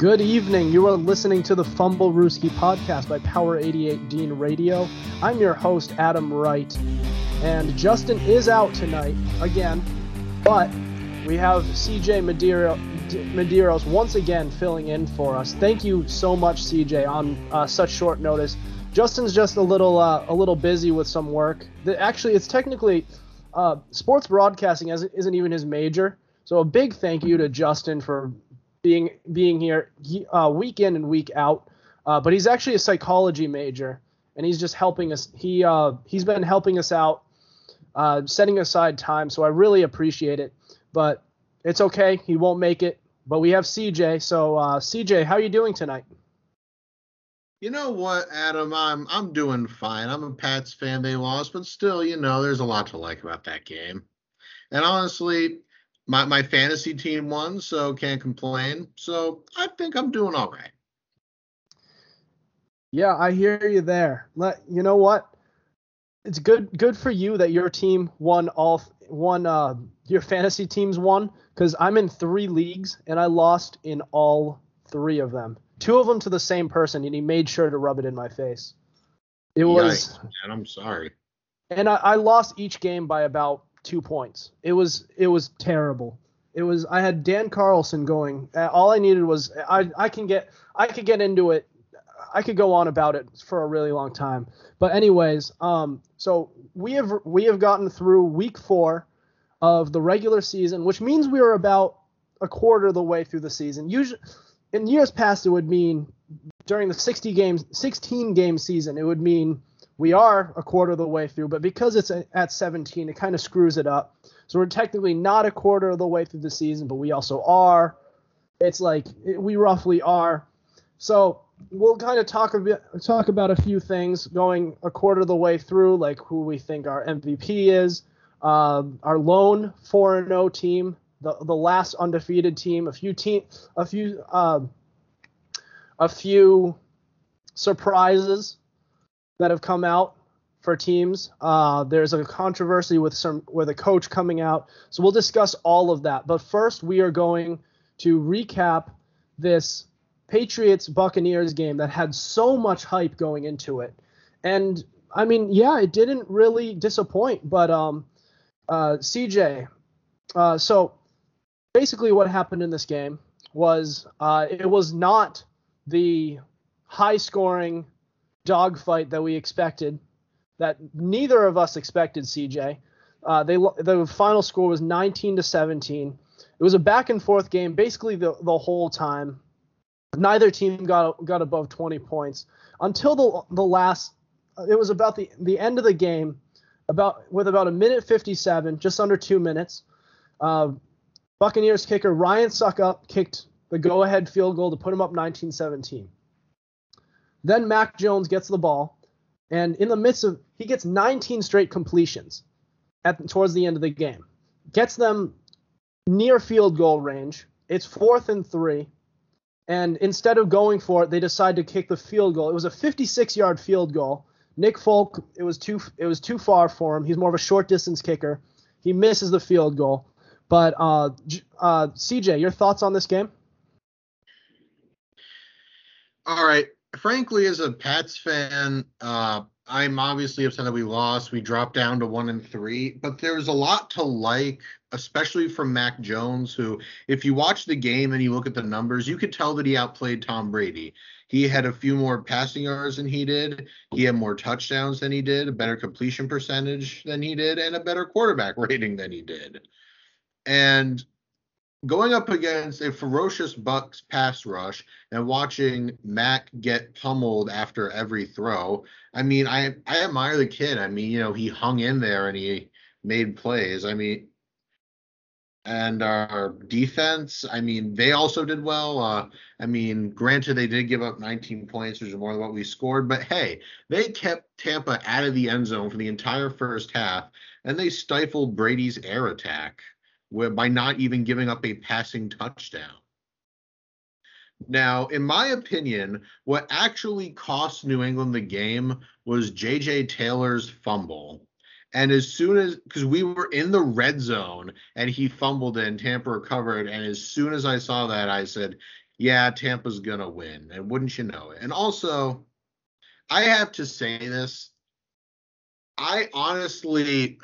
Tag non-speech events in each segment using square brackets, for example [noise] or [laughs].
Good evening. You are listening to the Fumblerooski podcast by Power 88 Dean Radio. I'm your host, Adam Wright. And Justin is out tonight again, but we have CJ Medeiros, Medeiros once again filling in for us. Thank you so much, CJ, on uh, such short notice. Justin's just a little uh, a little busy with some work. The, actually, it's technically uh, sports broadcasting isn't even his major. So a big thank you to Justin for being being here uh, week in and week out. Uh, but he's actually a psychology major, and he's just helping us. He uh, he's been helping us out, uh, setting aside time. So I really appreciate it. But it's okay. He won't make it. But we have CJ. So uh, CJ, how are you doing tonight? You know what, Adam? I'm I'm doing fine. I'm a Pats fan. They lost, but still, you know, there's a lot to like about that game. And honestly, my my fantasy team won, so can't complain. So I think I'm doing all right. Yeah, I hear you there. Let you know what? It's good good for you that your team won all won uh your fantasy teams won cuz I'm in 3 leagues and I lost in all 3 of them two of them to the same person, and he made sure to rub it in my face. It was. Yikes, man, I'm sorry. And I, I lost each game by about two points. It was it was terrible. It was I had Dan Carlson going. Uh, all I needed was I I can get I could get into it. I could go on about it for a really long time. But anyways, um, so we have we have gotten through week four of the regular season, which means we are about a quarter of the way through the season. Usually in years past, it would mean during the 60 games, 16 game season, it would mean we are a quarter of the way through. But because it's at 17, it kind of screws it up. So we're technically not a quarter of the way through the season, but we also are. It's like it, we roughly are. So we'll kind of talk a bit, talk about a few things going a quarter of the way through, like who we think our MVP is, uh, our lone 4 0 team the the last undefeated team. A few team, a few uh, a few surprises that have come out for teams. Uh, there's a controversy with some with a coach coming out, so we'll discuss all of that. But first, we are going to recap this Patriots Buccaneers game that had so much hype going into it, and I mean, yeah, it didn't really disappoint. But um, uh, CJ, uh, so basically what happened in this game was uh, it was not the high scoring dogfight that we expected, that neither of us expected, CJ. Uh, they the final score was 19 to 17. It was a back and forth game basically the, the whole time. Neither team got got above 20 points until the the last. It was about the the end of the game, about with about a minute 57, just under two minutes. Uh, Buccaneers kicker Ryan Succop kicked the go-ahead field goal to put him up 19-17. Then Mac Jones gets the ball, and in the midst of he gets 19 straight completions at towards the end of the game, gets them near field goal range. It's fourth and three, and instead of going for it, they decide to kick the field goal. It was a 56-yard field goal. Nick Folk, it was too it was too far for him. He's more of a short distance kicker. He misses the field goal. But uh, uh, CJ, your thoughts on this game? All right. Frankly, as a Pats fan, uh, I'm obviously upset that we lost. We dropped down to one and three, but there's a lot to like, especially from Mac Jones, who, if you watch the game and you look at the numbers, you could tell that he outplayed Tom Brady. He had a few more passing yards than he did. He had more touchdowns than he did, a better completion percentage than he did, and a better quarterback [laughs] rating than he did. And going up against a ferocious Bucks pass rush and watching Mac get pummeled after every throw, I mean, I I admire the kid. I mean, you know, he hung in there and he made plays. I mean, and our defense, I mean, they also did well. Uh, I mean, granted, they did give up 19 points, which is more than what we scored, but hey, they kept Tampa out of the end zone for the entire first half, and they stifled Brady's air attack by not even giving up a passing touchdown. Now, in my opinion, what actually cost New England the game was JJ Taylor's fumble. And as soon as, because we were in the red zone and he fumbled and Tampa recovered. And as soon as I saw that, I said, yeah, Tampa's gonna win, and wouldn't you know it? And also, I have to say this. I honestly,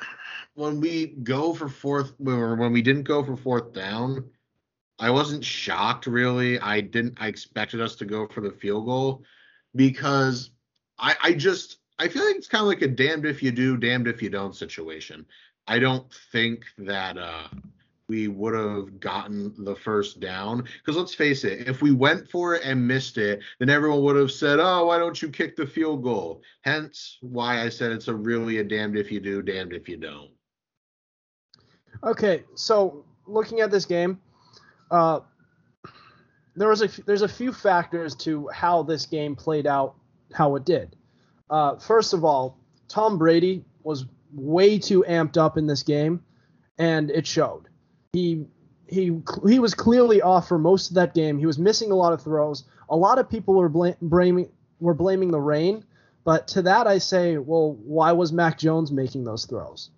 when we go for fourth, when we didn't go for fourth down, I wasn't shocked really. I didn't. I expected us to go for the field goal because I, I just I feel like it's kind of like a damned if you do, damned if you don't situation. I don't think that uh, we would have gotten the first down. Because let's face it, if we went for it and missed it, then everyone would have said, "Oh, why don't you kick the field goal?" Hence, why I said it's a really a damned if you do, damned if you don't. Okay, so looking at this game, uh, there was a there's a few factors to how this game played out, how it did. Uh, first of all, Tom Brady was way too amped up in this game, and it showed. He he he was clearly off for most of that game. He was missing a lot of throws. A lot of people were bl- blaming were blaming the rain, but to that I say, well, why was Mac Jones making those throws?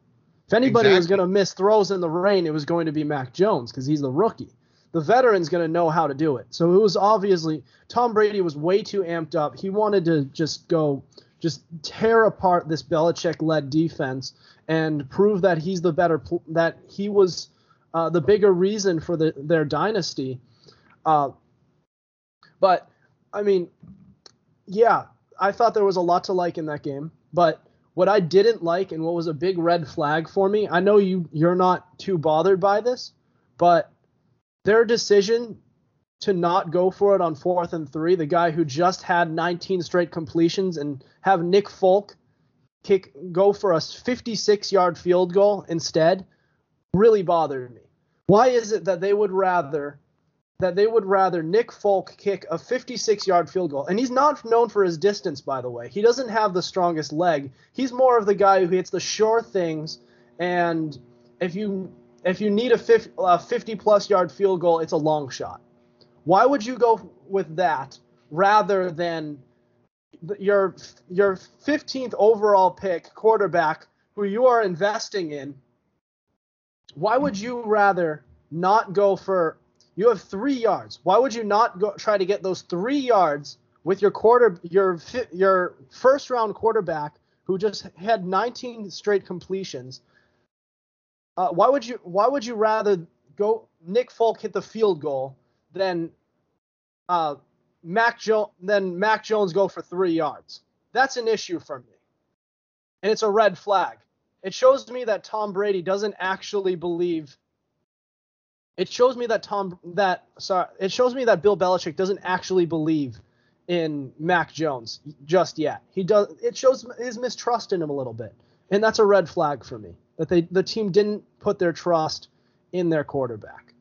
If anybody exactly. was going to miss throws in the rain, it was going to be Mac Jones because he's the rookie. The veteran's going to know how to do it. So it was obviously Tom Brady was way too amped up. He wanted to just go just tear apart this Belichick-led defense and prove that he's the better that he was uh, the bigger reason for the, their dynasty. Uh, but I mean, yeah, I thought there was a lot to like in that game. But what I didn't like and what was a big red flag for me, I know you you're not too bothered by this, but their decision to not go for it on fourth and three, the guy who just had 19 straight completions and have Nick Folk kick go for a 56 yard field goal instead really bothered me. Why is it that they would rather that they would rather Nick Folk kick a 56 yard field goal? And he's not known for his distance, by the way. He doesn't have the strongest leg. He's more of the guy who hits the sure things. And if you if you need a 50, a 50 plus yard field goal, it's a long shot. Why would you go with that rather than your your 15th overall pick quarterback who you are investing in why would you rather not go for you have three yards. Why would you not go try to get those three yards with your quarter your your first round quarterback who just had 19 straight completions? Uh, why would you why would you rather go nick folk hit the field goal than uh, mac jo- then mac jones go for three yards? That's an issue for me. And it's a red flag. It shows me that Tom Brady doesn't actually believe. It shows me that Tom that sorry, it shows me that Bill Belichick doesn't actually believe in Mac Jones just yet. He does. It shows his mistrust in him a little bit, and that's a red flag for me. That they the team didn't put their trust in their quarterback.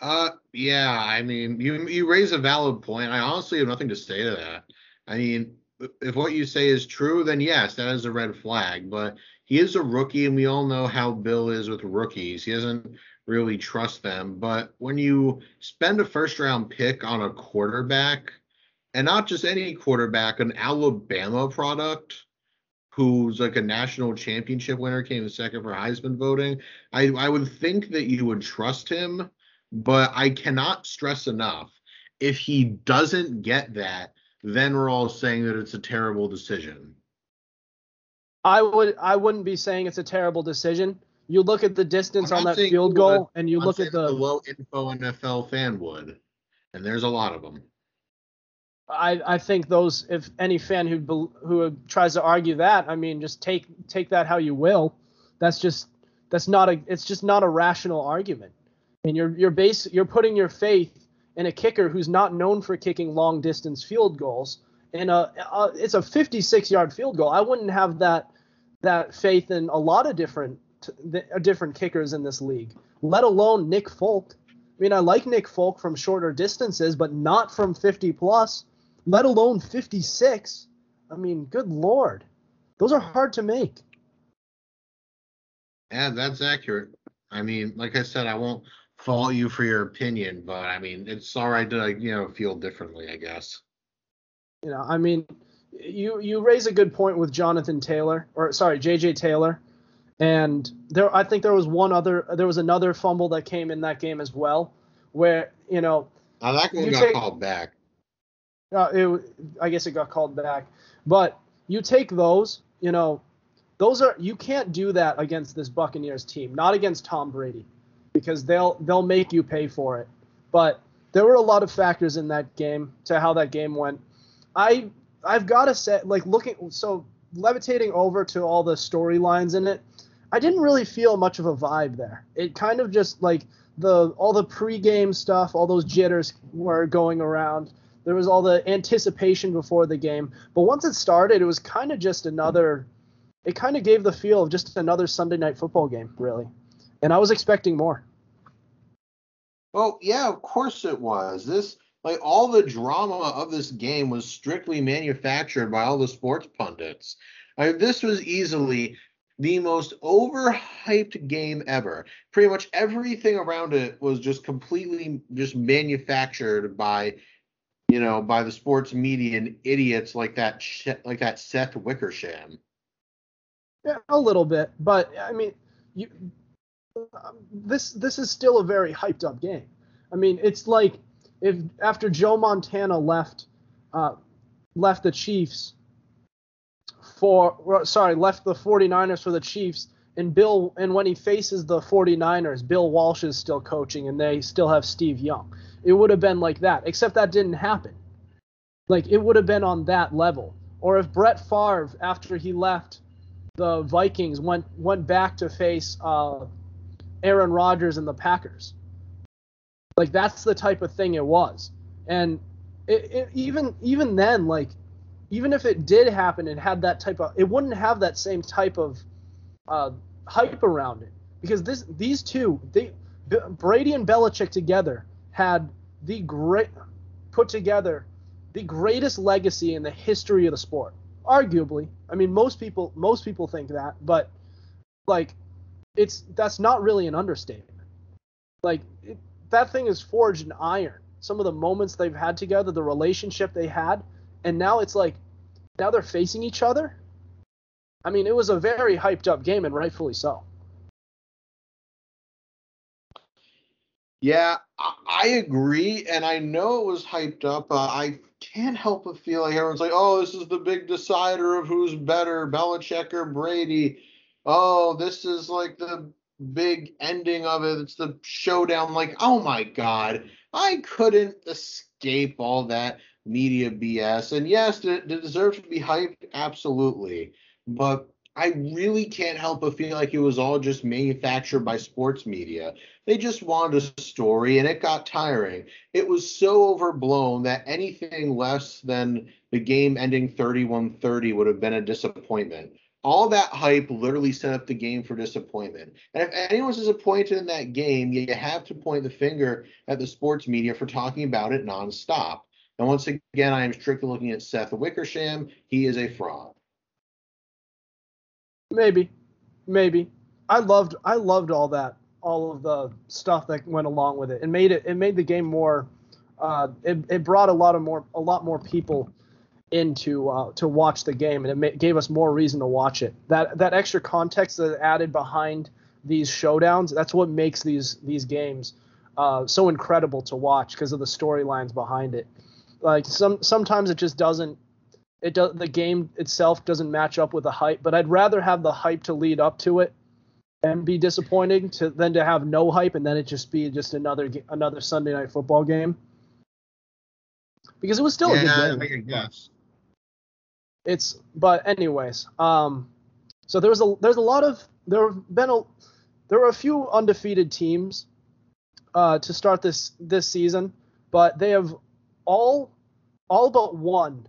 Uh, yeah. I mean, you you raise a valid point. I honestly have nothing to say to that. I mean, if what you say is true, then yes, that is a red flag. But he is a rookie, and we all know how Bill is with rookies. He doesn't really trust them. But when you spend a first round pick on a quarterback, and not just any quarterback, an Alabama product who's like a national championship winner, came in second for Heisman voting, I, I would think that you would trust him. But I cannot stress enough if he doesn't get that then we're all saying that it's a terrible decision. I would I wouldn't be saying it's a terrible decision. You look at the distance on that field goal, would, and you I'm look at the, the low info NFL fan would, and there's a lot of them. I, I think those if any fan who who tries to argue that I mean just take take that how you will that's just that's not a it's just not a rational argument and you're you're base you're putting your faith in a kicker who's not known for kicking long distance field goals. And a, a, it's a 56 yard field goal. I wouldn't have that that faith in a lot of different uh, different kickers in this league, let alone Nick Folk. I mean, I like Nick Folk from shorter distances, but not from 50 plus, let alone 56. I mean, good lord, those are hard to make. Yeah, that's accurate. I mean, like I said, I won't fault you for your opinion, but I mean, it's all right to like, you know feel differently, I guess. You know, I mean, you you raise a good point with Jonathan Taylor, or sorry, J.J. Taylor, and there I think there was one other, there was another fumble that came in that game as well. where you know. Now that one got take, called back. Uh, it, I guess it got called back, but you take those, you know, those are you can't do that against this Buccaneers team, not against Tom Brady, because they'll they'll make you pay for it. But there were a lot of factors in that game to how that game went. I I've got to say, like looking so levitating over to all the storylines in it, I didn't really feel much of a vibe there. It kind of just like the all the pregame stuff, all those jitters were going around. There was all the anticipation before the game, but once it started, it was kind of just another. It kind of gave the feel of just another Sunday night football game, really, and I was expecting more. Well, yeah, of course it was. This like all the drama of this game was strictly manufactured by all the sports pundits. I mean, this was easily the most overhyped game ever. Pretty much everything around it was just completely just manufactured by, you know, by the sports media and idiots like that, like that Seth Wickersham. Yeah, a little bit, but I mean, you, um, this this is still a very hyped up game. I mean, it's like if after Joe Montana left uh, left the Chiefs for sorry left the 49ers for the Chiefs and Bill and when he faces the 49ers Bill Walsh is still coaching and they still have Steve Young. It would have been like that except that didn't happen. Like it would have been on that level. Or if Brett Favre after he left the Vikings went went back to face uh, Aaron Rodgers and the Packers like that's the type of thing it was. And it, it, even even then, like even if it did happen and had that type of, it wouldn't have that same type of uh, hype around it because this these two, they Brady and Belichick together had the great put together the greatest legacy in the history of the sport. Arguably, I mean most people most people think that, but like it's that's not really an understatement. Like it, that thing is forged in iron. Some of the moments they've had together, the relationship they had, and now it's like now they're facing each other. I mean, it was a very hyped up game, and rightfully so. Yeah, I agree, and I know it was hyped up. Uh, I can't help but feel like everyone's like, "Oh, this is the big decider of who's better, Belichick or Brady." Oh, this is like the big ending of it. It's the showdown. Like, oh my God, I couldn't escape all that media BS. And yes, it, it deserves to be hyped, absolutely. But I really can't help but feel like it was all just manufactured by sports media. They just wanted a story and it got tiring. It was so overblown that anything less than the game ending 31 30 would have been a disappointment all that hype literally set up the game for disappointment. And if anyone's disappointed in that game, you have to point the finger at the sports media for talking about it nonstop. And once again, I am strictly looking at Seth Wickersham. He is a fraud. Maybe, maybe. I loved, I loved all that, all of the stuff that went along with it. It made it, it made the game more. Uh, it, it brought a lot of more, a lot more people in to uh, to watch the game, and it ma- gave us more reason to watch it. That that extra context that added behind these showdowns, that's what makes these these games uh, so incredible to watch because of the storylines behind it. Like some sometimes it just doesn't. It does the game itself doesn't match up with the hype, but I'd rather have the hype to lead up to it and be disappointing to than to have no hype and then it just be just another another Sunday night football game. Because it was still yeah, a good game. Yes it's but anyways, um, so there was a there's a lot of there have been a there were a few undefeated teams uh, to start this this season, but they have all all but one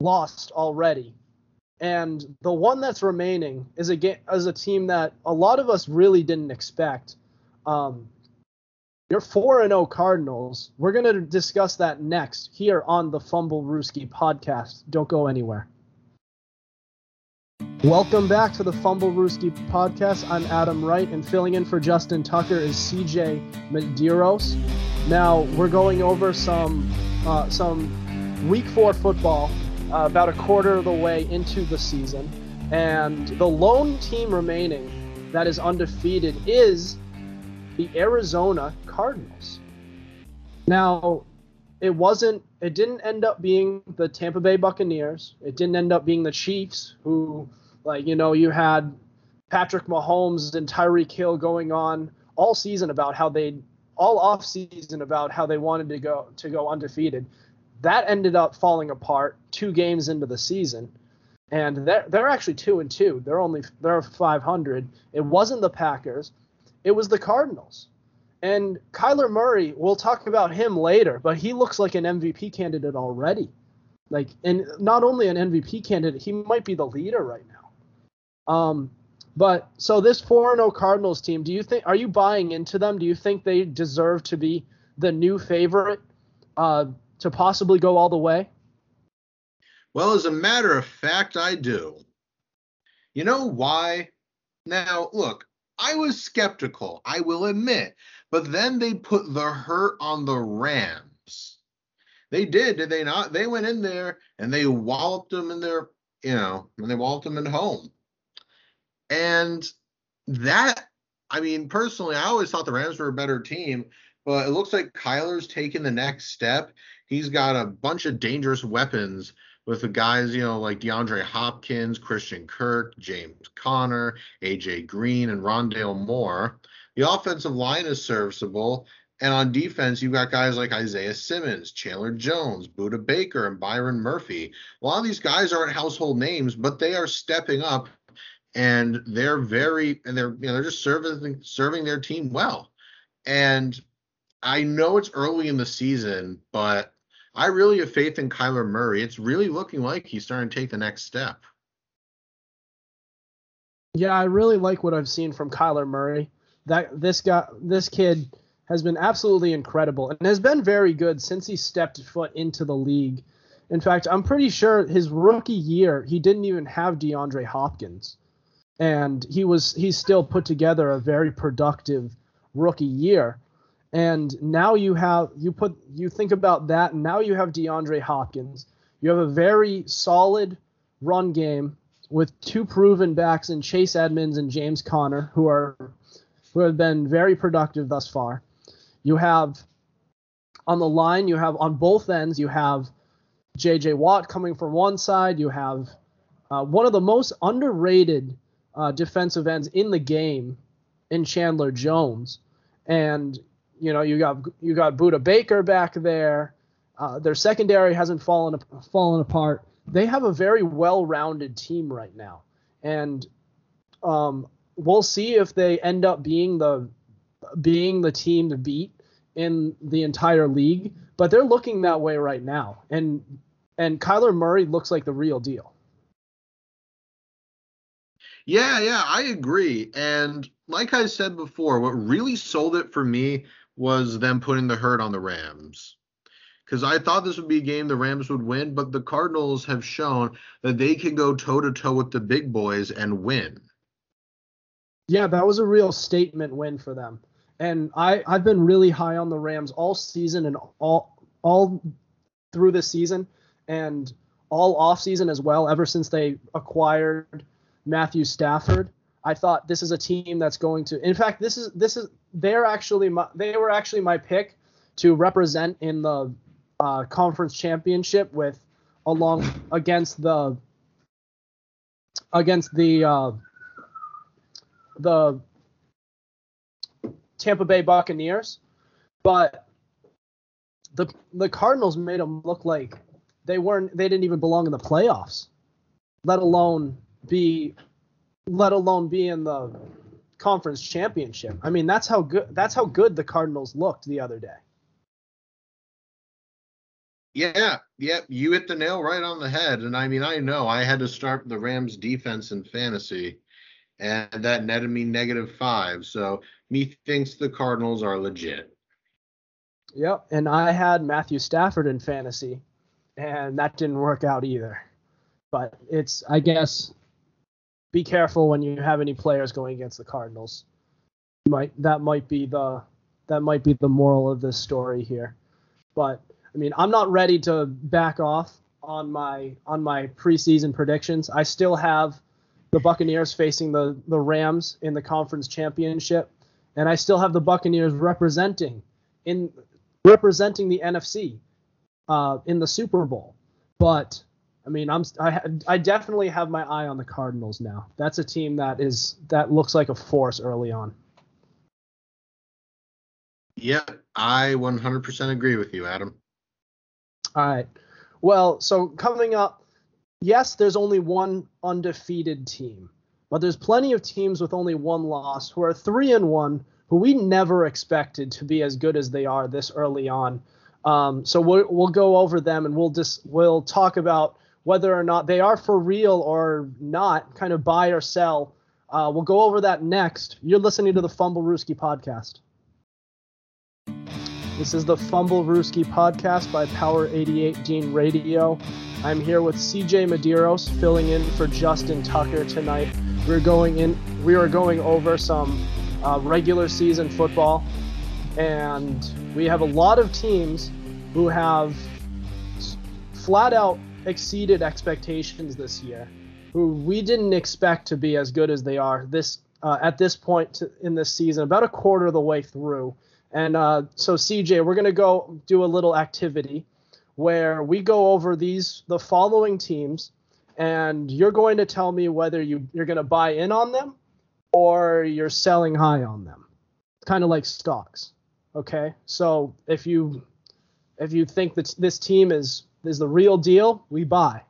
lost already. And the one that's remaining is a is a team that a lot of us really didn't expect. Um, your 4 and 0 Cardinals. We're going to discuss that next here on the Fumblerooski podcast. Don't go anywhere. Welcome back to the Fumblerooski podcast. I'm Adam Wright, and filling in for Justin Tucker is CJ Medeiros. Now we're going over some uh, some Week Four football, uh, about a quarter of the way into the season, and the lone team remaining that is undefeated is the Arizona Cardinals. Now, it wasn't it didn't end up being the Tampa Bay Buccaneers. It didn't end up being the Chiefs who like you know you had Patrick Mahomes and Tyreek Hill going on all season about how they all off season about how they wanted to go to go undefeated. That ended up falling apart two games into the season. And they're they're actually two and two. They're only they're 500. It wasn't the Packers, it was the Cardinals. And Kyler Murray, we'll talk about him later, but he looks like an MVP candidate already. Like, and not only an MVP candidate, he might be the leader right now. Um, but so this 4-0 Cardinals team, do you think are you buying into them? Do you think they deserve to be the new favorite uh, to possibly go all the way? Well, as a matter of fact, I do. You know why? Now, look, I was skeptical, I will admit, but then they put the hurt on the Rams. They did, did they not? They went in there and they walloped them in their, you know, and they walloped them at home. And that, I mean, personally, I always thought the Rams were a better team, but it looks like Kyler's taking the next step. He's got a bunch of dangerous weapons with the guys, you know, like DeAndre Hopkins, Christian Kirk, James Conner, AJ Green, and Rondale Moore. The offensive line is serviceable. And on defense, you've got guys like Isaiah Simmons, Chandler Jones, Budda Baker, and Byron Murphy. A lot of these guys aren't household names, but they are stepping up and they're very and they're you know they're just serving serving their team well. And I know it's early in the season, but I really have faith in Kyler Murray. It's really looking like he's starting to take the next step. Yeah, I really like what I've seen from Kyler Murray. That this guy, this kid has been absolutely incredible and has been very good since he stepped foot into the league. In fact, I'm pretty sure his rookie year he didn't even have DeAndre Hopkins, and he was he still put together a very productive rookie year. And now you have you put you think about that, and now you have DeAndre Hopkins. You have a very solid run game with two proven backs in Chase Edmonds and James Conner, who are who have been very productive thus far. You have on the line, you have on both ends, you have J.J. Watt coming from one side. You have uh, one of the most underrated uh, defensive ends in the game in Chandler Jones, and you know, you got you got Budda Baker back there. Uh, their secondary hasn't fallen fallen apart. They have a very well-rounded team right now, and um, we'll see if they end up being the being the team to beat in the entire league. But they're looking that way right now, and and Kyler Murray looks like the real deal. Yeah, yeah, I agree. And like I said before, what really sold it for me was them putting the hurt on the Rams. Because I thought this would be a game the Rams would win, but the Cardinals have shown that they can go toe to toe with the big boys and win. Yeah, that was a real statement win for them. And I, I've been really high on the Rams all season and all all through this season and all off season as well, ever since they acquired Matthew Stafford. I thought this is a team that's going to. In fact, this is this is they're actually my, they were actually my pick to represent in the uh, conference championship with along against the against the uh, the Tampa Bay Buccaneers, but the the Cardinals made them look like they weren't they didn't even belong in the playoffs, let alone be let alone be in the conference championship. I mean, that's how good that's how good the Cardinals looked the other day. Yeah, yeah, you hit the nail right on the head. And I mean, I know I had to start the Rams defense in fantasy, and that netted me negative five. So me thinks the Cardinals are legit. Yep, and I had Matthew Stafford in fantasy, and that didn't work out either. But it's, I guess, be careful when you have any players going against the Cardinals. Might that might be the that might be the moral of this story here. But I mean, I'm not ready to back off on my on my preseason predictions. I still have the Buccaneers facing the the Rams in the conference championship, and I still have the Buccaneers representing in representing the NFC uh, in the Super Bowl. But I mean, I'm I, I definitely have my eye on the Cardinals now. That's a team that is that looks like a force early on. Yeah, I 100% agree with you, Adam. All right. Well, so coming up, yes, there's only one undefeated team, but there's plenty of teams with only one loss who are three and one who we never expected to be as good as they are this early on. Um, so we'll we'll go over them and we'll just we'll talk about whether or not they are for real or not, kind of buy or sell. Uh, we'll go over that next. You're listening to the Fumblerooski podcast. This is the Fumblerooski podcast by Power 88 Dean Radio. I'm here with CJ Medeiros filling in for Justin Tucker tonight. We're going in. We are going over some uh, regular season football, and we have a lot of teams who have flat out exceeded expectations this year, who we didn't expect to be as good as they are this uh, at this point in this season, about a quarter of the way through. And uh, so, CJ, we're going to go do a little activity where we go over these the following teams, and you're going to tell me whether you you're going to buy in on them or you're selling high on them. Kind of like stocks. Okay, so if you if you think that this team is is the real deal, we buy.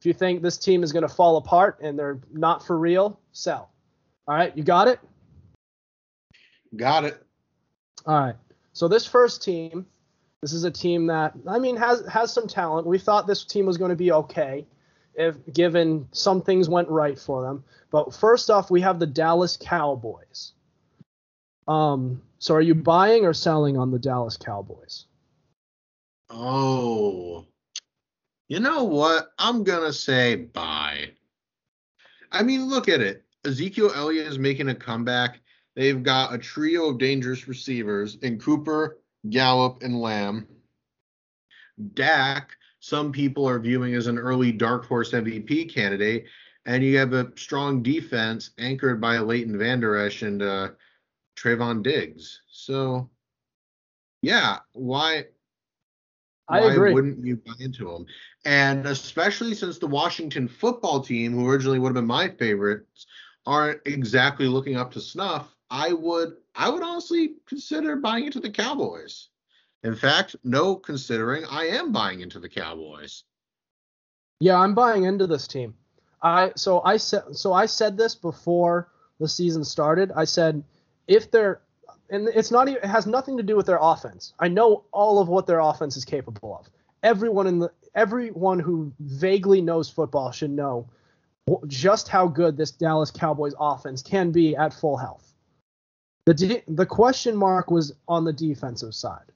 If you think this team is going to fall apart and they're not for real, sell. All right, you got it? Got it. All right. So this first team, this is a team that I mean has has some talent. We thought this team was going to be okay if given some things went right for them. But first off, we have the Dallas Cowboys. Um, so are you buying or selling on the Dallas Cowboys? Oh, you know what? I'm gonna say buy. I mean, look at it. Ezekiel Elliott is making a comeback. They've got a trio of dangerous receivers in Cooper, Gallup, and Lamb. Dak, some people are viewing as an early dark horse MVP candidate, and you have a strong defense anchored by Leighton Vander Esch and uh, Trevon Diggs. So, yeah, why? I why agree. wouldn't you buy into them? And especially since the Washington football team, who originally would have been my favorites, aren't exactly looking up to snuff, I would I would honestly consider buying into the Cowboys. In fact, no considering I am buying into the Cowboys. Yeah, I'm buying into this team. I so I said so I said this before the season started. I said if they're and it's not even it has nothing to do with their offense. I know all of what their offense is capable of. Everyone in the everyone who vaguely knows football should know just how good this Dallas Cowboys offense can be at full health. The de- the question mark was on the defensive side.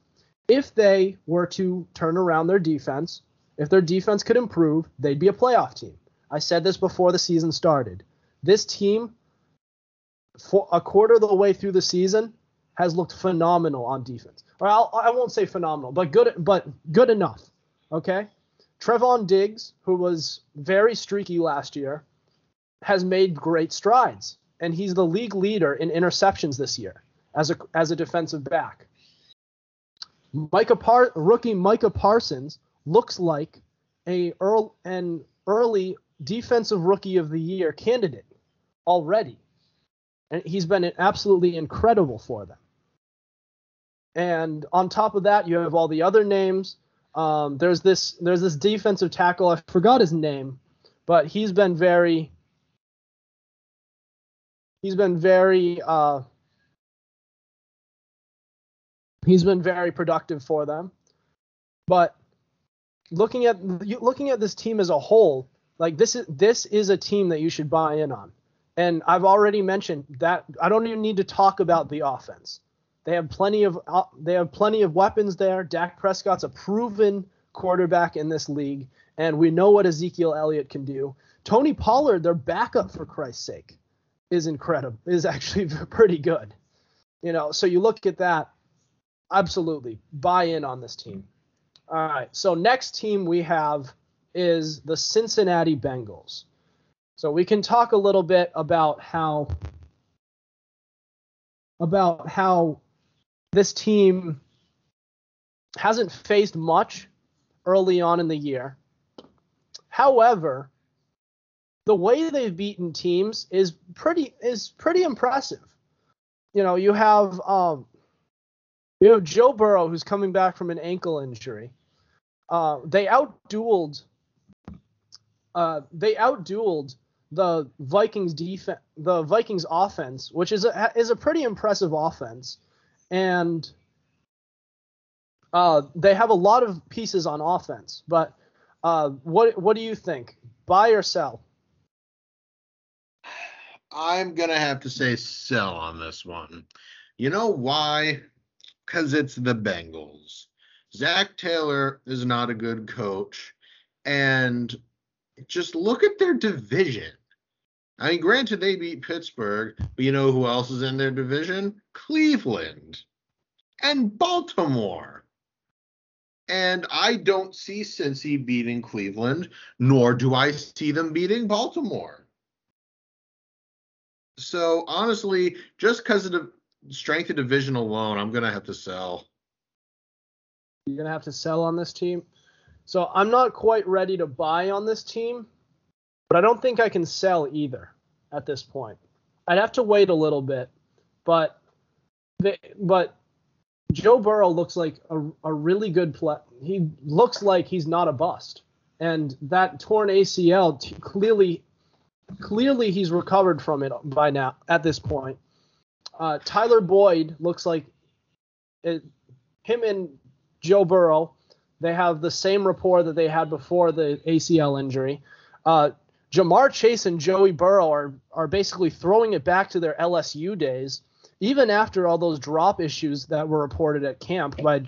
If they were to turn around their defense, if their defense could improve, they'd be a playoff team. I said this before the season started. This team, for a quarter of the way through the season, has looked phenomenal on defense. Or I'll, I won't say phenomenal, but good, but good enough. Okay. Trevon Diggs, who was very streaky last year, has made great strides and he's the league leader in interceptions this year as a as a defensive back. Micah Par- rookie Micah Parsons looks like a earl an early defensive rookie of the year candidate already. And he's been absolutely incredible for them. And on top of that, you have all the other names. Um, there's this there's this defensive tackle. I forgot his name, but he's been very he's been very uh, he's been very productive for them. But looking at looking at this team as a whole, like this is this is a team that you should buy in on. And I've already mentioned that I don't even need to talk about the offense. They have plenty of uh, they have plenty of weapons there. Dak Prescott's a proven quarterback in this league, and we know what Ezekiel Elliott can do. Tony Pollard, their backup for Christ's sake is incredible, is actually [laughs] pretty good. You know, so you look at that, absolutely buy in on this team. All right, so next team we have is the Cincinnati Bengals. So we can talk a little bit about how about how this team hasn't faced much early on in the year. However, the way they've beaten teams is pretty is pretty impressive. You know, you have um, you have Joe Burrow who's coming back from an ankle injury. Uh, they outdueled uh, they outdueled the Vikings defense, the Vikings offense, which is a, is a pretty impressive offense, and uh, they have a lot of pieces on offense. But uh, what what do you think? Buy or sell? I'm gonna have to say sell on this one. You know why? Because it's the Bengals. Zac Taylor is not a good coach, and just look at their division. I mean, granted, they beat Pittsburgh, but you know who else is in their division? Cleveland and Baltimore. And I don't see Cincy beating Cleveland, nor do I see them beating Baltimore. So honestly, just because of the strength of division alone, I'm gonna have to sell. You're gonna have to sell on this team. So I'm not quite ready to buy on this team, but I don't think I can sell either at this point. I'd have to wait a little bit, but but Joe Burrow looks like a, a really good play. He looks like he's not a bust, and that torn ACL t- clearly clearly he's recovered from it by now at this point. Uh, Tyler Boyd looks like it, him and Joe Burrow they have the same rapport that they had before the ACL injury. Uh, Ja'Marr Chase and Joey Burrow are are basically throwing it back to their LSU days, even after all those drop issues that were reported at camp by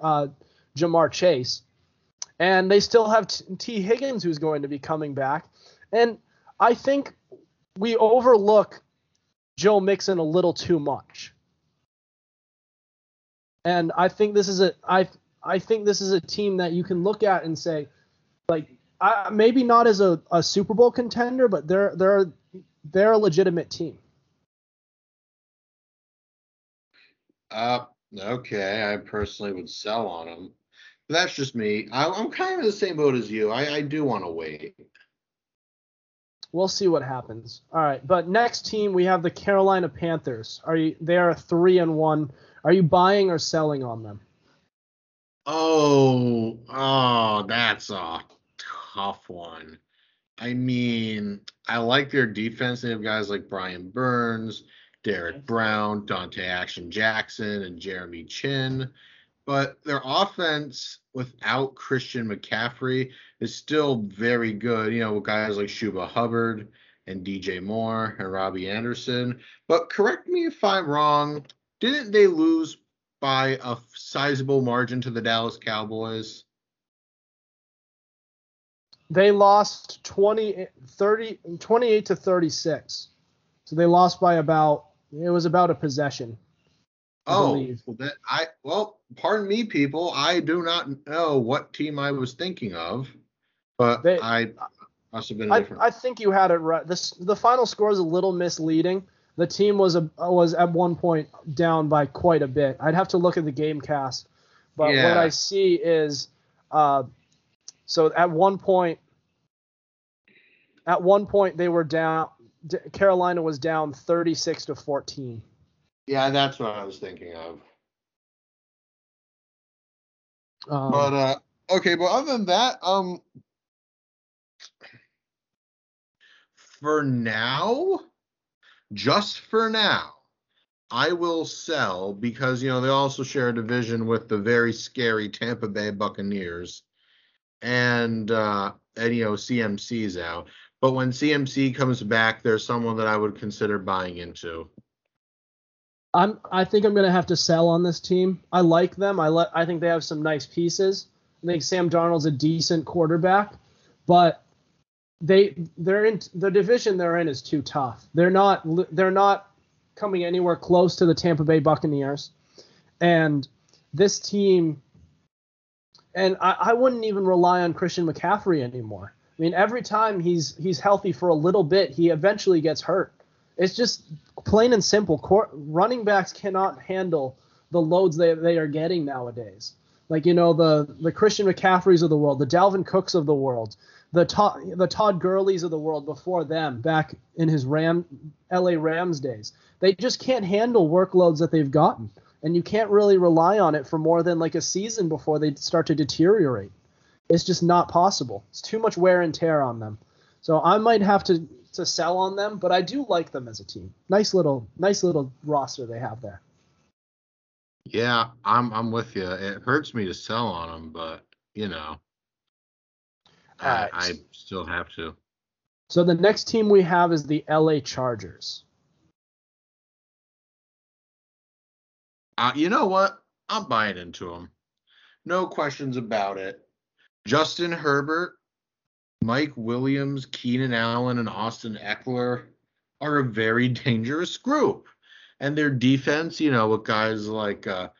uh, Ja'Marr Chase. And they still have T-, Tee Higgins who's going to be coming back. And I think we overlook Joe Mixon a little too much. And I think this is a I I think this is a team that you can look at and say, like, I, maybe not as a, a Super Bowl contender, but they're they're they're a legitimate team. Uh, okay. I personally would sell on them. But that's just me. I, am kind of in the same boat as you. I, I do want to wait. We'll see what happens. All right, but next team we have the Carolina Panthers. Are you? They are three and one. Are you buying or selling on them? Oh, oh, that's a tough one. I mean, I like their defense. They have guys like Brian Burns, Derrick Brown, Donte Action Jackson, and Jeremy Chinn. But their offense without Christian McCaffrey is still very good. You know, with guys like Chuba Hubbard and DJ Moore and Robbie Anderson. But correct me if I'm wrong. Didn't they lose by a sizable margin to the Dallas Cowboys? They lost 20, 30, 28 to 36. So they lost by about, it was about a possession. I oh, well, that I well, pardon me, people. I do not know what team I was thinking of, but they, I must have been I, different. I think you had it right. This the final score is a little misleading the team was a, was at one point down by quite a bit. I'd have to look at the game cast, but yeah. what I see is, uh, so at one point, at one point they were down. Carolina was down 36 to 14. Yeah, that's what I was thinking of. Um, but uh, okay, but other than that, um, for now, just for now, I will sell because, you know, they also share a division with the very scary Tampa Bay Buccaneers. And, uh, and you know, CMC's out. But when CMC comes back, there's someone that I would consider buying into. I'm I think I'm gonna have to sell on this team. I like them. I let I think they have some nice pieces. I think Sam Darnold's a decent quarterback, but they they're in the division they're in is too tough. They're not they're not coming anywhere close to the Tampa Bay Buccaneers, and this team. And I, I wouldn't even rely on Christian McCaffrey anymore. I mean, every time he's he's healthy for a little bit, he eventually gets hurt. It's just plain and simple. Running backs cannot handle the loads they, they are getting nowadays. Like you know the the Christian McCaffreys of the world, the Dalvin Cooks of the world, the Todd the Todd Gurley's of the world before them, back in his Ram L.A. Rams days. They just can't handle workloads that they've gotten, and you can't really rely on it for more than like a season before they start to deteriorate. It's just not possible. It's too much wear and tear on them. So I might have to to sell on them, but I do like them as a team. Nice little nice little roster they have there. Yeah, I'm I'm with you. It hurts me to sell on them, but you know, I, right. I still have to. So the next team we have is the LA Chargers. Uh, you know what? I'm buying into them. No questions about it. Justin Herbert, Mike Williams, Keenan Allen, and Austin Ekeler are a very [laughs] dangerous group. And their defense, you know, with guys like uh,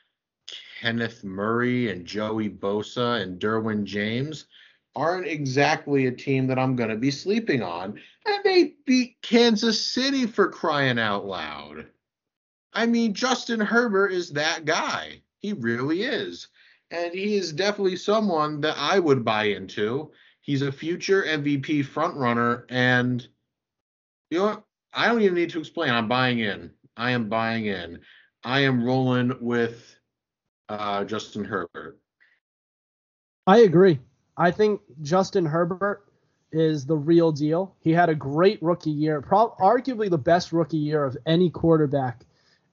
Kenneth Murray and Joey Bosa and Derwin James, aren't exactly a team that I'm going to be sleeping on. And they beat Kansas City for crying out loud. I mean, Justin Herbert is that guy. He really is. And he is definitely someone that I would buy into. He's a future MVP frontrunner. And you know what? I don't even need to explain. I'm buying in. I am buying in. I am rolling with uh, Justin Herbert. I agree. I think Justin Herbert is the real deal. He had a great rookie year, pro- arguably the best rookie year of any quarterback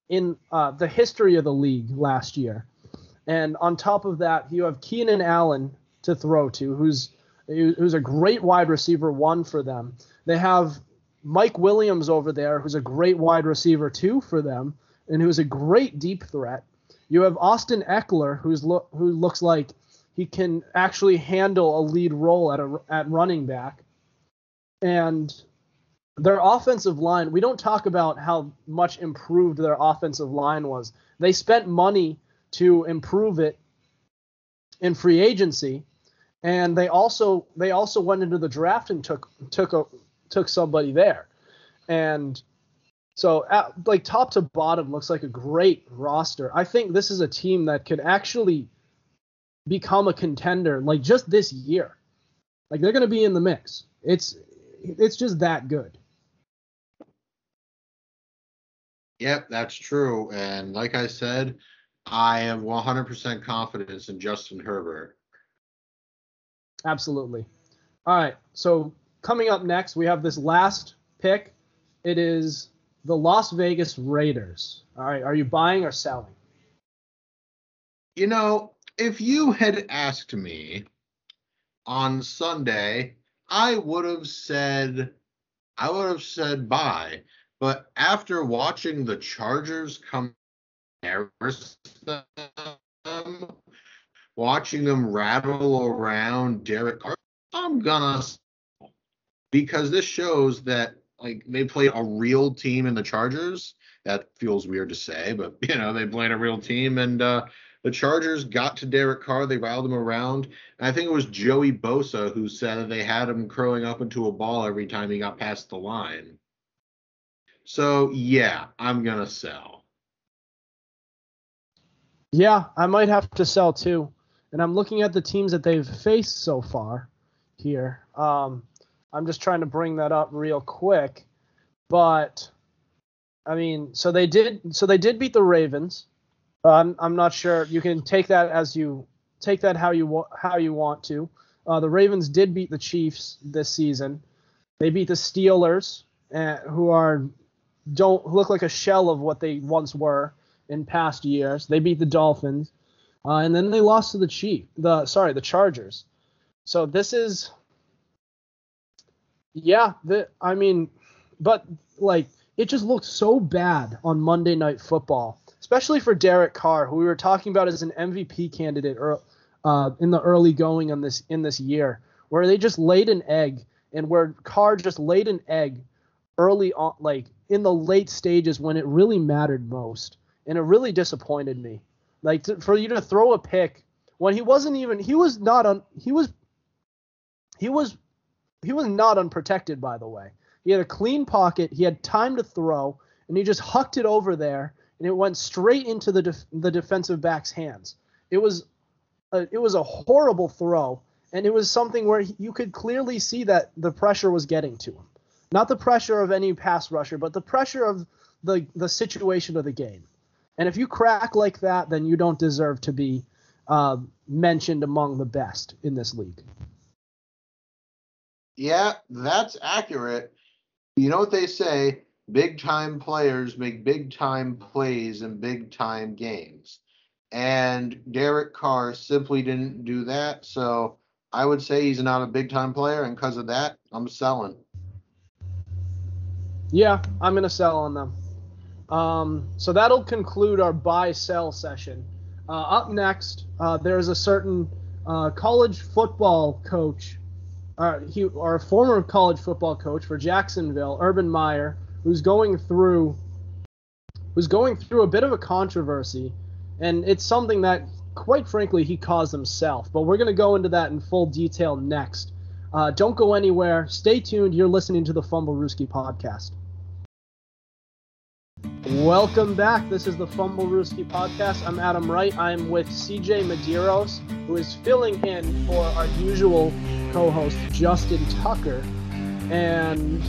in uh, the history of the league last year. And on top of that, you have Keenan Allen to throw to, who's who's a great wide receiver one for them. They have Mike Williams over there, who's a great wide receiver two for them, and who's a great deep threat. You have Austin Ekeler, who's lo- who looks like he can actually handle a lead role at a, at running back. And their offensive line, we don't talk about how much improved their offensive line was. They spent money to improve it in free agency, and they also they also went into the draft and took took a took somebody there, and so at, like top to bottom looks like a great roster. I think this is a team that could actually become a contender like just this year. Like they're going to be in the mix. It's it's just that good. Yep, that's true. And like I said, I have 100% confidence in Justin Herbert. Absolutely. All right. So coming up next, we have this last pick. It is the Las Vegas Raiders. All right. Are you buying or selling? You know, if you had asked me on Sunday, I would have said I would have said buy. But after watching the Chargers come them, watching them rattle around Derek Carr, I'm gonna because this shows that like they played a real team in the Chargers. That feels weird to say, but [laughs] you know they played a real team, and uh, the Chargers got to Derek Carr. They riled him around. And I think it was Joey Bosa who said they had him curling up into a ball every time he got past the line. So yeah, I'm gonna sell. Yeah, I might have to sell too. And I'm looking at the teams that they've faced so far here. Um, I'm just trying to bring that up real quick. But I mean, so they did so they did beat the Ravens. Uh, I'm I'm not sure. You can take that as you take that how you how you want to. Uh, the Ravens did beat the Chiefs this season. They beat the Steelers, uh, who are don't look like a shell of what they once were in past years. They beat the Dolphins, uh, and then they lost to the Chief. The sorry, the Chargers. So this is, yeah. The I mean, but like it just looked so bad on Monday Night Football, especially for Derek Carr, who we were talking about as an MVP candidate or, uh, in the early going on this in this year, where they just laid an egg, and where Carr just laid an egg early on, like in the late stages when it really mattered most, and it really disappointed me. Like to, for you to throw a pick when he wasn't even he was not on he was he was he was not unprotected by the way. He had a clean pocket. He had time to throw, and he just hucked it over there, and it went straight into the def- the defensive back's hands. It was a, it was a horrible throw, and it was something where you could clearly see that the pressure was getting to him. Not the pressure of any pass rusher, but the pressure of the the situation of the game. And if you crack like that, then you don't deserve to be uh, mentioned among the best in this league. Yeah, that's accurate. You know what they say? Big time players make big time plays in big time games. And Derek Carr simply didn't do that. So I would say he's not a big time player. And because of that, I'm selling. Yeah, I'm to sell on them. Um, so that'll conclude our buy sell session. Uh, up next, uh, there's a certain uh, college football coach, uh, he, or a former college football coach for Jacksonville, Urban Meyer, who's going through, who's going through a bit of a controversy, and it's something that, quite frankly, he caused himself. But we're going to go into that in full detail next. Uh, don't go anywhere. Stay tuned. You're listening to the Fumblerooski podcast. Welcome back. This is the Fumblerooski podcast. I'm Adam Wright. I'm with CJ Medeiros, who is filling in for our usual co-host Justin Tucker, and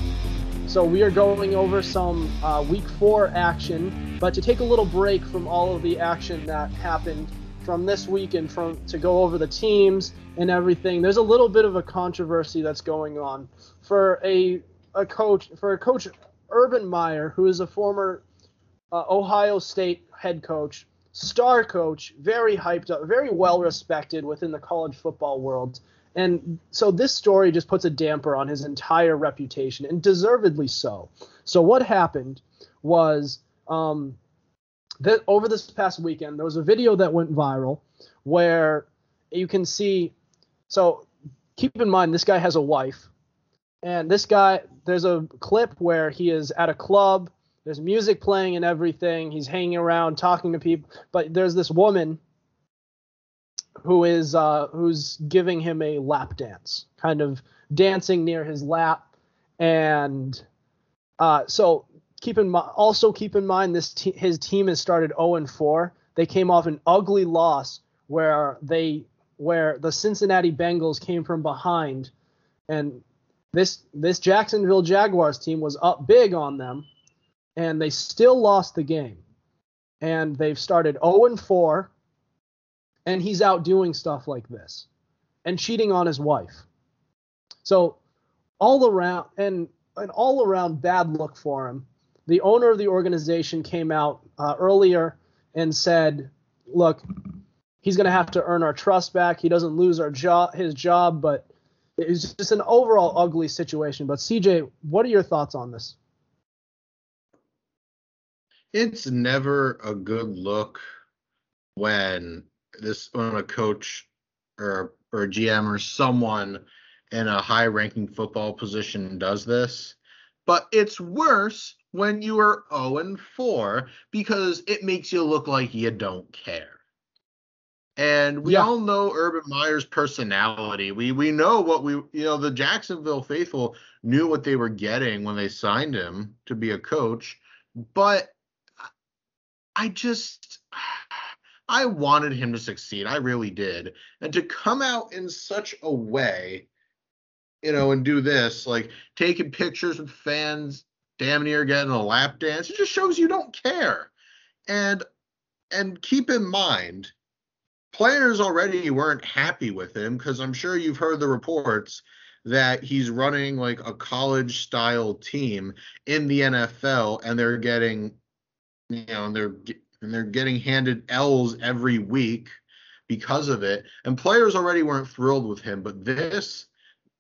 so we are going over some uh, Week Four action. But to take a little break from all of the action that happened from this week and from to go over the teams and everything, there's a little bit of a controversy that's going on for a a coach for a coach Urban Meyer, who is a former uh, Ohio State head coach, star coach, very hyped up, very well respected within the college football world. And so this story just puts a damper on his entire reputation, and deservedly so. So what happened was um, that over this past weekend, there was a video that went viral where you can see. So keep in mind, this guy has a wife, and this guy, there's a clip where he is at a club there's music playing and everything. He's hanging around talking to people, but there's this woman who is uh, who's giving him a lap dance, kind of dancing near his lap, and uh, so keep in mind. Also keep in mind this te- his team has started 0 and 4. They came off an ugly loss where they where the Cincinnati Bengals came from behind, and this this Jacksonville Jaguars team was up big on them and they still lost the game. And they've started 0 and 4, and he's out doing stuff like this and cheating on his wife. So all around and an all around bad look for him. The owner of the organization came out uh, earlier and said, "Look, he's going to have to earn our trust back. He doesn't lose our job, his job, but it's just an overall ugly situation." But CJ, what are your thoughts on this? it's never a good look when this when a coach or or a GM or someone in a high ranking football position does this. But it's worse when you are 0 and 4 because it makes you look like you don't care. And we yeah. all know Urban Meyer's personality. We we know what we you know the Jacksonville faithful knew what they were getting when they signed him to be a coach, but I just I wanted him to succeed. I really did. And to come out in such a way, you know, and do this, like taking pictures with fans, damn near getting a lap dance, it just shows you don't care. And and keep in mind, players already weren't happy with him because I'm sure you've heard the reports that he's running like a college style team in the NFL and they're getting you know, and they're and they're getting handed L's every week because of it. And players already weren't thrilled with him, but this,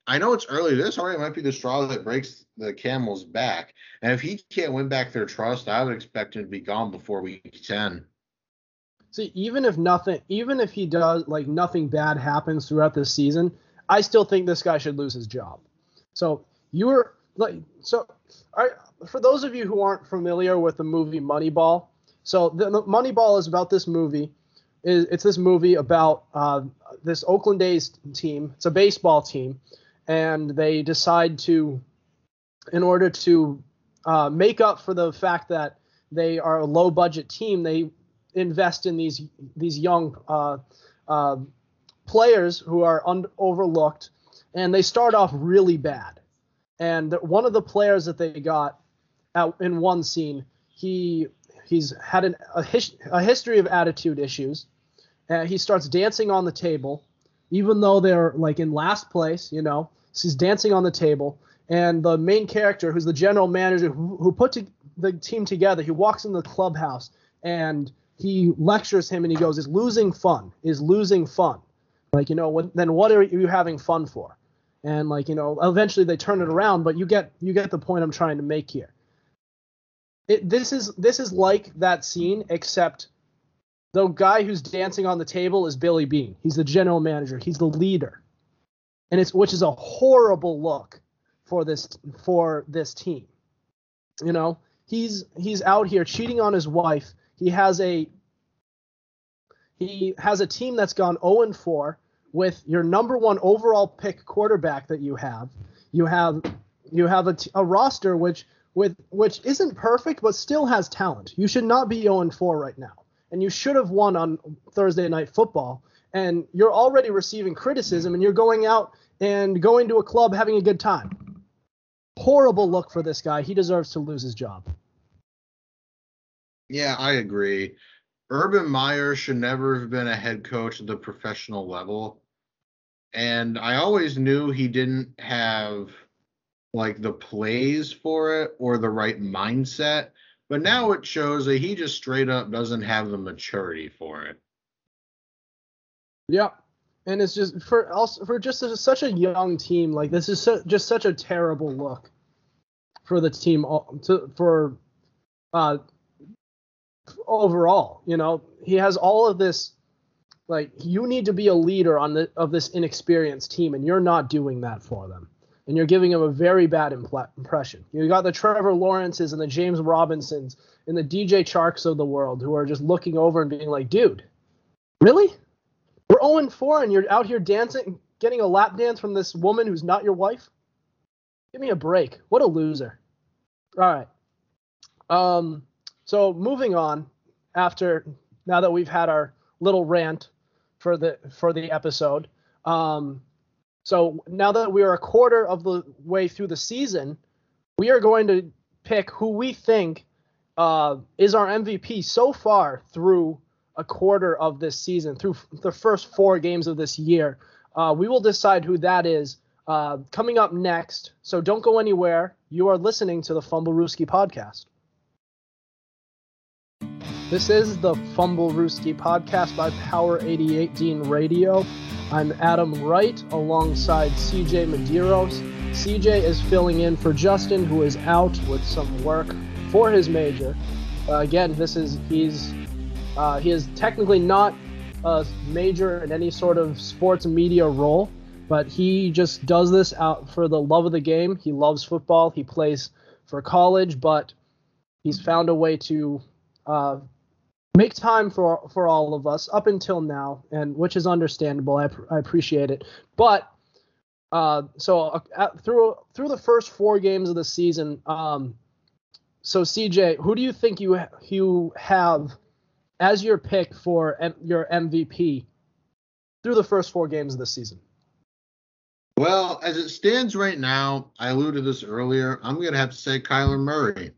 I know it's early. This already might be the straw that breaks the camel's back. And if he can't win back their trust, I would expect him to be gone before week ten. See, even if nothing, even if he does like nothing bad happens throughout this season, I still think this guy should lose his job. So you're like, so are, for those of you who aren't familiar with the movie Moneyball, so the, the Moneyball is about this movie. Is it's this movie about uh, this Oakland A's team. It's a baseball team, and they decide to in order to uh, make up for the fact that they are a low budget team, they invest in these these young uh, uh, players who are un- overlooked, and they start off really bad. And one of the players that they got out in one scene, he he's had an, a, his, a history of attitude issues. Uh, he starts dancing on the table, even though they're like in last place. You know, so he's dancing on the table, and the main character, who's the general manager who, who put to, the team together, he walks in the clubhouse and he lectures him and he goes, "Is losing fun? Is losing fun? Like you know, when, then what are you having fun for?" And like you know, eventually they turn it around, but you get you get the point I'm trying to make here. It, this is this is like that scene, except the guy who's dancing on the table is Billy Beane. He's the general manager. He's the leader, and it's which is a horrible look for this for this team. You know, he's he's out here cheating on his wife he has a he has a team that's gone 0 and 4 with your number one overall pick quarterback that you have. You have you have a, t- a roster which with which isn't perfect but still has talent. You should not be 0 and 4 right now. And you should have won on Thursday night football. And you're already receiving criticism and you're going out and going to a club having a good time. Horrible look for this guy. He deserves to lose his job. Yeah, I agree. Urban Meyer should never have been a head coach at the professional level. And I always knew he didn't have like the plays for it or the right mindset. But now it shows that he just straight up doesn't have the maturity for it. Yeah. And it's just for also for just such a young team, like this is so, just such a terrible look for the team to, for uh, overall. You know, he has all of this. Like you need to be a leader on the of this inexperienced team, and you're not doing that for them, and you're giving them a very bad impl- impression. You got the Trevor Lawrences and the James Robinsons and the DJ Charks of the world who are just looking over and being like, "Dude, really? We're 0 4, and you're out here dancing, getting a lap dance from this woman who's not your wife? Give me a break. What a loser." All right. Um, so moving on, after now that we've had our little rant for the for the episode, um, so now that we are a quarter of the way through the season, we are going to pick who we think uh, is our MVP so far through a quarter of this season, through the first four games of this year. Uh, we will decide who that is uh, coming up next. So don't go anywhere. You are listening to the Fumblerooski podcast. This is the Fumblerooski podcast by Power 88 Dean Radio. I'm Adam Wright alongside CJ Medeiros. CJ is filling in for Justin, who is out with some work for his major. Uh, again, this is he's uh, he is technically not a major in any sort of sports media role, but he just does this out for the love of the game. He loves football. He plays for college, but he's found a way to uh, make time for for all of us up until now, and which is understandable. I, I appreciate it, but uh, so uh, through through the first four games of the season, um, so CJ, who do you think you you have as your pick for M- your MVP through the first four games of the season? Well, as it stands right now, I alluded to this earlier. I'm going to have to say Kyler Murray.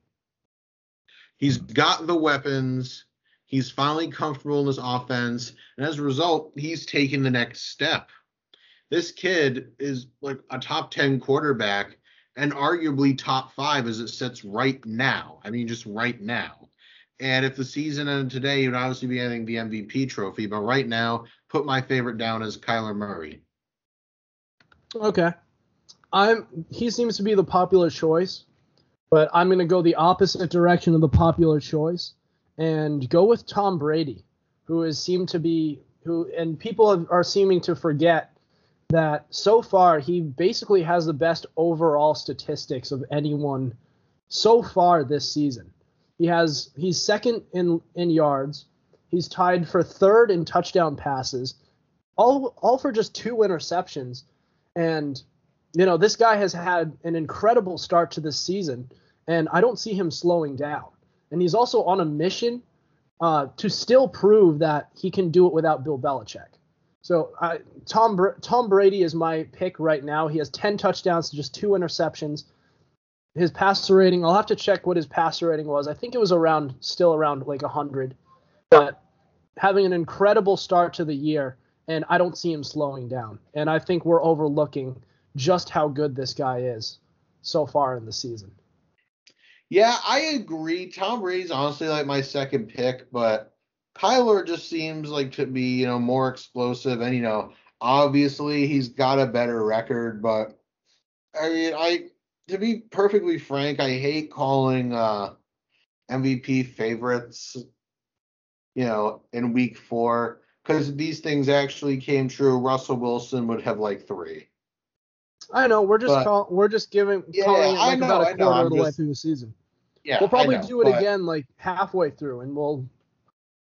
He's got the weapons. He's finally comfortable in his offense, and as a result, he's taking the next step. This kid is like a top 10 quarterback and arguably top five as it sits right now. I mean, just right now. And if the season ended today, he would obviously be getting the MVP trophy. But right now, put my favorite down as Kyler Murray. Okay. I'm he seems to be the popular choice, but I'm gonna go the opposite direction of the popular choice and go with Tom Brady, who has seemed to be who and people are seeming to forget that so far he basically has the best overall statistics of anyone so far this season. He has he's second in in yards. He's tied for third in touchdown passes, all all for just two interceptions. And you know, this guy has had an incredible start to this season, and I don't see him slowing down. And he's also on a mission uh, to still prove that he can do it without Bill Belichick. So I, Tom Tom Brady is my pick right now. He has 10 touchdowns to just two interceptions. His passer rating, I'll have to check what his passer rating was. I think it was around still around like 100. But having an incredible start to the year and I don't see him slowing down. And I think we're overlooking just how good this guy is so far in the season. Yeah, I agree. Tom Brady's honestly like my second pick, but Kyler just seems like to be, you know, more explosive and you know, obviously he's got a better record, but I mean, I to be perfectly frank, I hate calling uh MVP favorites, you know, in week 4 cuz these things actually came true. Russell Wilson would have like 3. I know we're just but, call, we're just giving yeah, calling it like know, about a quarter of the way through the season. Yeah, we'll probably know, do it but, again like halfway through, and we'll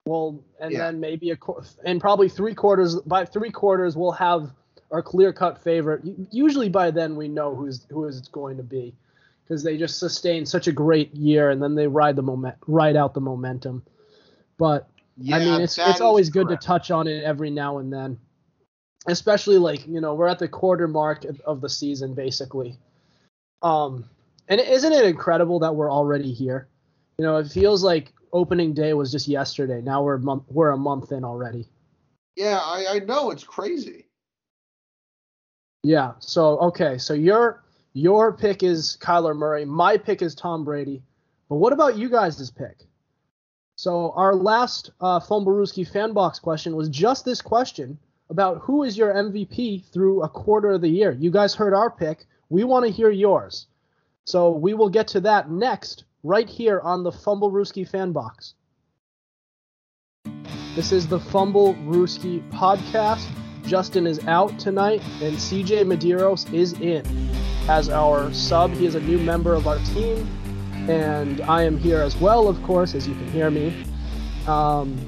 we'll and yeah. then maybe a and probably three quarters by three quarters we'll have our clear cut favorite. Usually by then we know who's who is it's going to be because they just sustain such a great year and then they ride the moment ride out the momentum. But yeah, I mean it's it's always good to touch on it every now and then especially like you know we're at the quarter mark of the season basically um and isn't it incredible that we're already here? You know it feels like opening day was just yesterday. Now we're a month we're a month in already. Yeah i i know. It's crazy. Yeah so okay so your your pick is kyler murray. My pick is tom brady. But what about you guys' pick? So our last uh Fumblerooski fan box question was just this question about who is your MVP through a quarter of the year. You guys heard our pick. We want to hear yours. So we will get to that next, right here on the Fumblerooski fan box. This is the Fumblerooski podcast. Justin is out tonight, and CJ Medeiros is in as our sub. He is a new member of our team, and I am here as well, of course, as you can hear me. Um,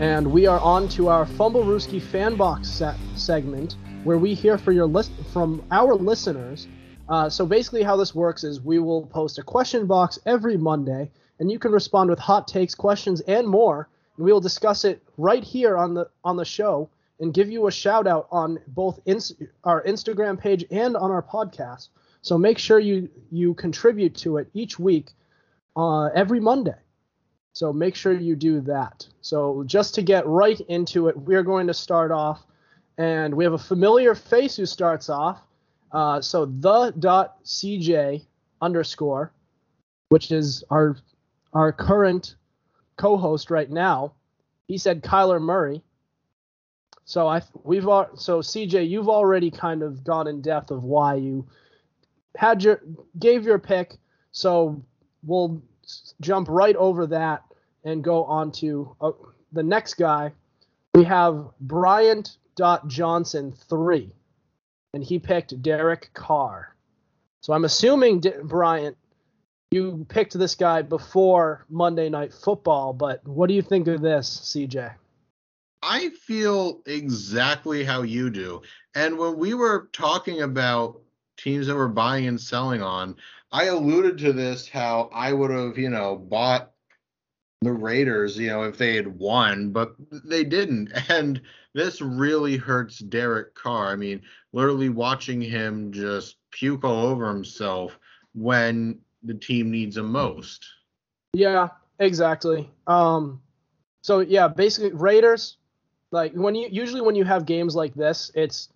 and we are on to our Fumblerooski fan box set segment where we hear for your list from our listeners. Uh, so basically, how this works is we will post a question box every Monday, and you can respond with hot takes, questions, and more. And we will discuss it right here on the on the show and give you a shout out on both our Instagram page and on our podcast. So make sure you you contribute to it each week, uh, every Monday. So make sure you do that. So just to get right into it, we're going to start off, and we have a familiar face who starts off. Uh, so the dot cj underscore, which is our our current co-host right now, he said Kyler Murray. So I we've so CJ, you've already kind of gone in depth of why you had your gave your pick. So we'll jump right over that and go on to uh, the next guy. We have Bryant Johnson three, and he picked Derek Carr. So I'm assuming Bryant, you picked this guy before Monday Night Football, but what do you think of this, CJ? I feel exactly how you do. And when we were talking about teams that were buying and selling on, I alluded to this how I would have, you know, bought the Raiders, you know, if they had won, but they didn't. [laughs] And this really hurts Derek Carr. I mean, literally watching him just puke all over himself when the team needs him most. Yeah, exactly. Um so yeah, basically Raiders like when you usually when you have games like this, it's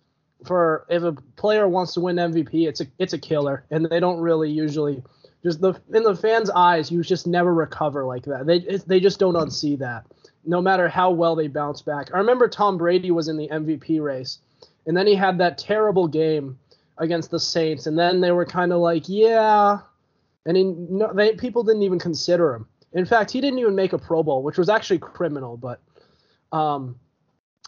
for if a player wants to win MVP, it's a it's a killer, and they don't really usually just the in the fans' eyes, you just never recover like that. They they just don't unsee that, no matter how well they bounce back. I remember Tom Brady was in the MVP race, and then he had that terrible game against the Saints, and then they were kind of like, yeah, and he, no, they people didn't even consider him. In fact, he didn't even make a Pro Bowl, which was actually criminal. But um,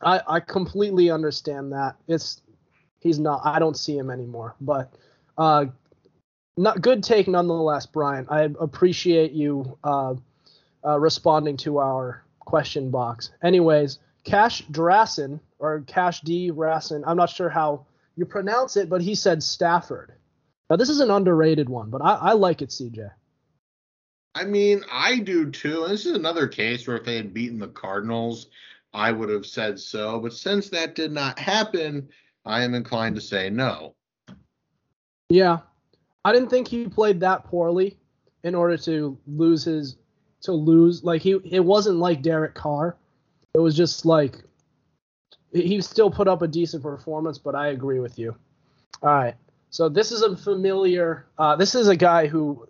I I completely understand that. It's he's not. I don't see him anymore. But uh, not good take nonetheless, Brian. I appreciate you uh, uh, responding to our question box. Anyways, Cash Drassen or Cash D Rassen. I'm not sure how You pronounce it, but he said Stafford. Now this is an underrated one, but I, I like it, CJ. I mean, I do too. And this is another case where if they had beaten the Cardinals, I would have said so. But since that did not happen, I am inclined to say no. Yeah. I didn't think he played that poorly in order to lose his to lose like he it wasn't like Derek Carr. It was just like he still put up a decent performance, but I agree with you. All right. So this is a familiar uh, this is a guy who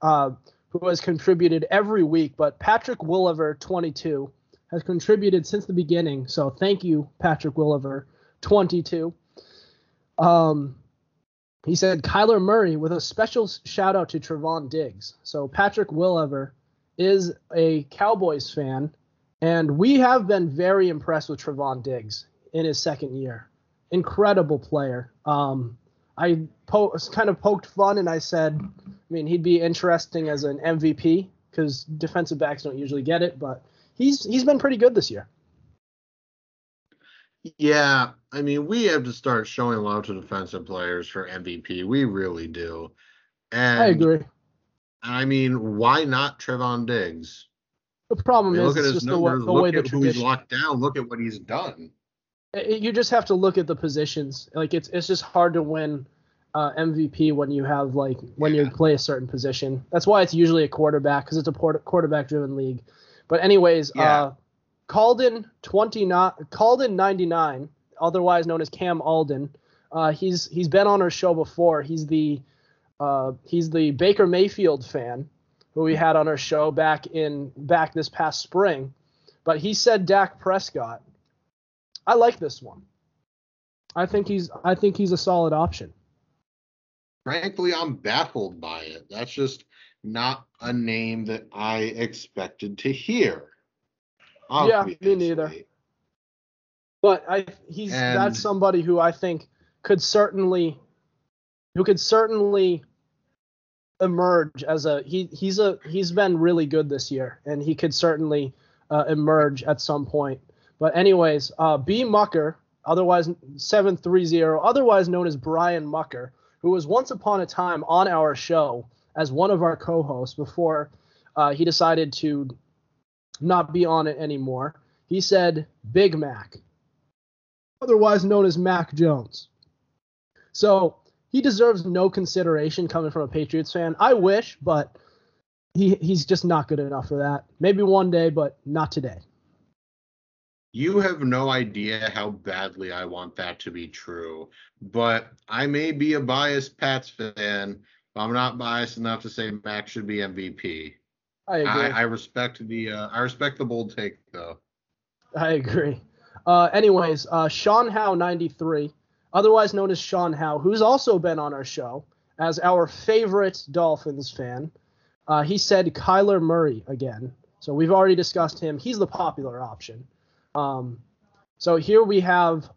uh, who has contributed every week, but Patrick Williver 22 has contributed since the beginning. So thank you, Patrick Williver 22. Um, he said Kyler Murray with a special shout out to Trevon Diggs. So Patrick Williver is a Cowboys fan, and we have been very impressed with Trevon Diggs in his second year. Incredible player. Um, I po- kind of poked fun and I said, I mean, he'd be interesting as an MVP because defensive backs don't usually get it, but he's he's been pretty good this year. Yeah, I mean, we have to start showing love to defensive players for MVP. We really do. And I agree. I mean, why not Trevon Diggs? The problem I mean, is look at it's his just the, way- numbers. the way Look the at who he's locked down. Look at what he's done. it- you just have to look at the positions. Like it's it's just hard to win uh, MVP when you have like when you play a certain position. That's why it's usually a quarterback because it's a quarterback driven league. But anyways, Yeah. uh, Calden twenty not Calden ninety nine, otherwise known as Cam Alden. Uh, he's he's been on our show before. He's the uh, he's the Baker Mayfield fan who we had on our show back in back this past spring. But he said Dak Prescott. I like this one. I think he's I think he's a solid option. Frankly, I'm baffled by it. That's just not a name that I expected to hear. Yeah, me neither. But I he's And- that's somebody who I think could certainly who could certainly emerge as a he he's a he's been really good this year and he could certainly uh, emerge at some point. But anyways, uh, B Mucker, otherwise 730, otherwise known as Brian Mucker, who was once upon a time on our show as one of our co-hosts before uh, he decided to not be on it anymore. He said Big Mac, otherwise known as Mac Jones. So he deserves no consideration coming from a Patriots fan. I wish, but he he's just not good enough for that. Maybe one day, but not today. You have no idea how badly I want that to be true. But I may be a biased Pats fan, but I'm not biased enough to say Mac should be MVP. I agree. I, I, respect the uh, I respect the bold take though. I agree. Uh, anyways, uh, Sean Howe 93, otherwise known as Sean Howe, who's also been on our show as our favorite Dolphins fan. Uh, he said Kyler Murray again. So we've already discussed him. He's the popular option. Um, so here we have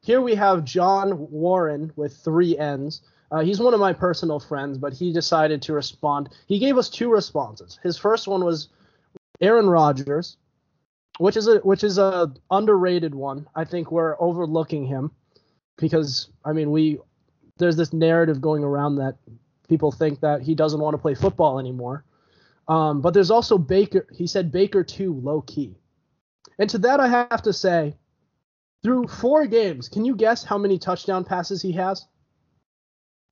here we have John Warren with three N's. Uh, he's one of my personal friends, but he decided to respond. He gave us two responses. His first one was Aaron Rodgers, which is a which is a underrated one. I think we're overlooking him because I mean we there's this narrative going around that people think that he doesn't want to play football anymore. Um, but there's also Baker. He said Baker too, low key. And to that I have to say, through four games, can you guess how many touchdown passes he has?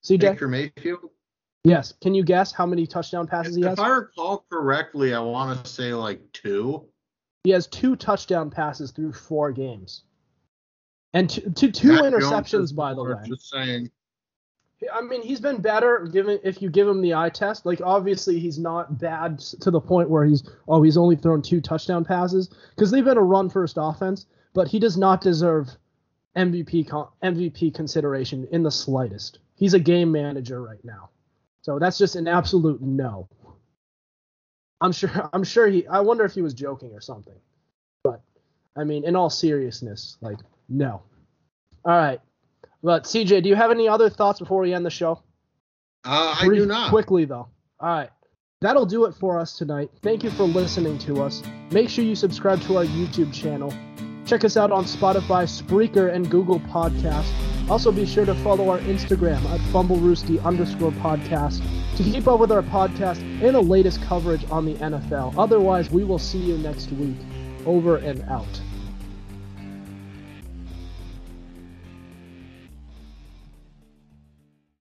CJ? Baker Mayfield. Yes. Can you guess how many touchdown passes he has? If? I recall correctly, I want to say like two. He has two touchdown passes through four games. And two, two, two Jones interceptions, by the way. Just saying. I mean, he's been better given if you give him the eye test. Like, obviously, he's not bad to the point where he's oh he's only thrown two touchdown passes because they've been a run first offense. But he does not deserve MVP MVP consideration in the slightest. He's a game manager right now, so that's just an absolute no. I'm sure. [laughs] I'm sure he. I wonder if he was joking or something. But I mean, in all seriousness, like no. All right. But CJ, do you have any other thoughts before we end the show? Uh, I Brief- do not. Quickly though. All right. That'll do it for us tonight. Thank you for listening to us. Make sure you subscribe to our YouTube channel. Check us out on Spotify, Spreaker, and Google Podcasts. Also, be sure to follow our Instagram at fumblerooski underscore podcast to keep up with our podcast and the latest coverage on the NFL. Otherwise, we will see you next week. Over and out.